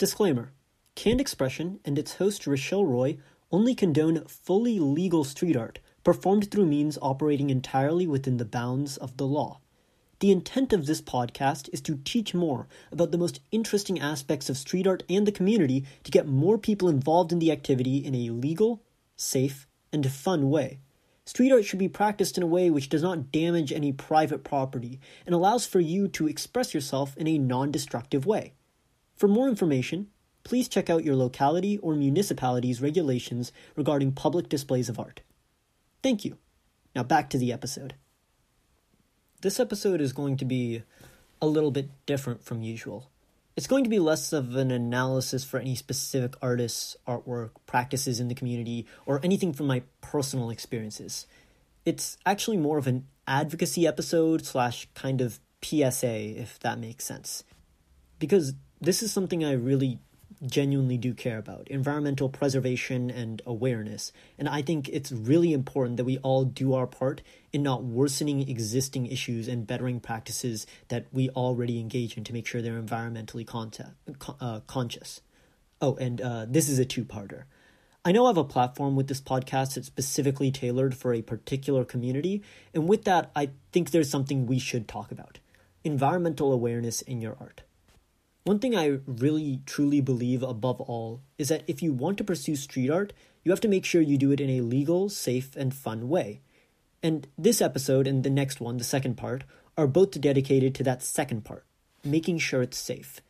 Disclaimer Canned Expression and its host Rochelle Roy only condone fully legal street art performed through means operating entirely within the bounds of the law. The intent of this podcast is to teach more about the most interesting aspects of street art and the community to get more people involved in the activity in a legal, safe, and fun way. Street art should be practiced in a way which does not damage any private property and allows for you to express yourself in a non destructive way. For more information, please check out your locality or municipality's regulations regarding public displays of art. Thank you. Now back to the episode. This episode is going to be a little bit different from usual. It's going to be less of an analysis for any specific artists, artwork, practices in the community, or anything from my personal experiences. It's actually more of an advocacy episode slash kind of PSA, if that makes sense. Because this is something I really genuinely do care about environmental preservation and awareness. And I think it's really important that we all do our part in not worsening existing issues and bettering practices that we already engage in to make sure they're environmentally contact, uh, conscious. Oh, and uh, this is a two parter. I know I have a platform with this podcast that's specifically tailored for a particular community, and with that, I think there's something we should talk about environmental awareness in your art. One thing I really truly believe above all is that if you want to pursue street art, you have to make sure you do it in a legal, safe, and fun way. And this episode and the next one, the second part, are both dedicated to that second part, making sure it's safe.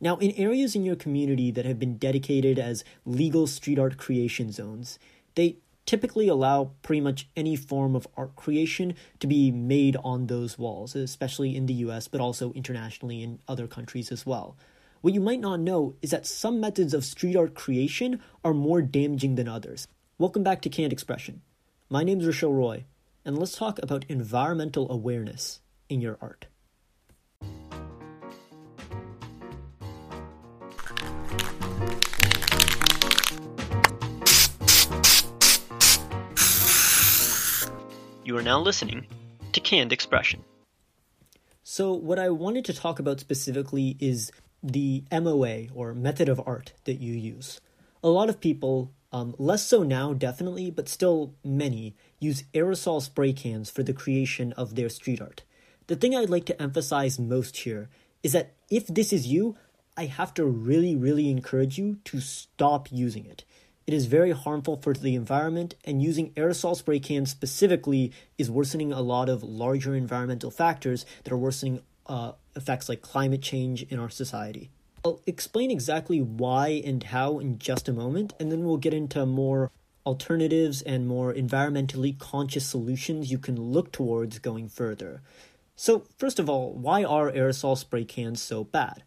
Now, in areas in your community that have been dedicated as legal street art creation zones, they typically allow pretty much any form of art creation to be made on those walls, especially in the US, but also internationally in other countries as well. What you might not know is that some methods of street art creation are more damaging than others. Welcome back to Canned Expression. My name is Rochelle Roy, and let's talk about environmental awareness in your art. You are now listening to Canned Expression. So, what I wanted to talk about specifically is the MOA or method of art that you use. A lot of people, um, less so now, definitely, but still many, use aerosol spray cans for the creation of their street art. The thing I'd like to emphasize most here is that if this is you, I have to really, really encourage you to stop using it. It is very harmful for the environment, and using aerosol spray cans specifically is worsening a lot of larger environmental factors that are worsening uh, effects like climate change in our society. I'll explain exactly why and how in just a moment, and then we'll get into more alternatives and more environmentally conscious solutions you can look towards going further. So, first of all, why are aerosol spray cans so bad?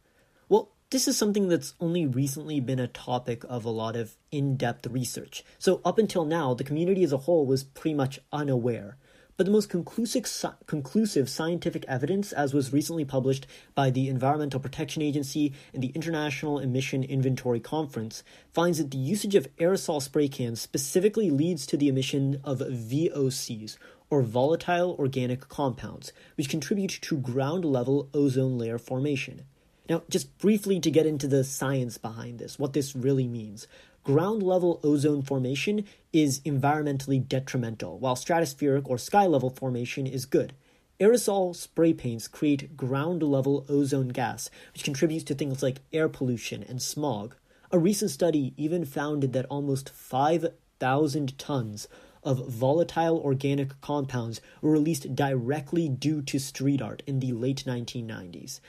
This is something that's only recently been a topic of a lot of in depth research. So, up until now, the community as a whole was pretty much unaware. But the most conclusive, conclusive scientific evidence, as was recently published by the Environmental Protection Agency and the International Emission Inventory Conference, finds that the usage of aerosol spray cans specifically leads to the emission of VOCs, or volatile organic compounds, which contribute to ground level ozone layer formation. Now, just briefly to get into the science behind this, what this really means. Ground level ozone formation is environmentally detrimental, while stratospheric or sky level formation is good. Aerosol spray paints create ground level ozone gas, which contributes to things like air pollution and smog. A recent study even found that almost 5,000 tons of volatile organic compounds were released directly due to street art in the late 1990s.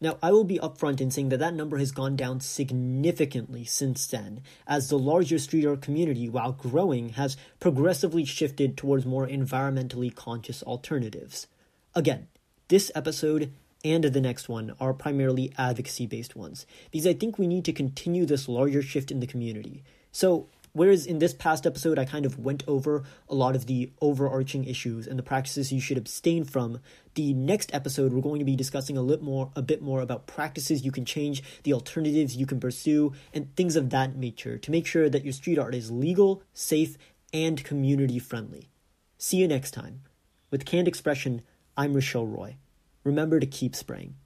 Now, I will be upfront in saying that that number has gone down significantly since then, as the larger street art community, while growing, has progressively shifted towards more environmentally conscious alternatives. Again, this episode and the next one are primarily advocacy based ones, because I think we need to continue this larger shift in the community. So, Whereas in this past episode, I kind of went over a lot of the overarching issues and the practices you should abstain from. The next episode, we're going to be discussing a little more, a bit more about practices you can change, the alternatives you can pursue, and things of that nature to make sure that your street art is legal, safe, and community friendly. See you next time. With Canned Expression, I'm Rochelle Roy. Remember to keep spraying.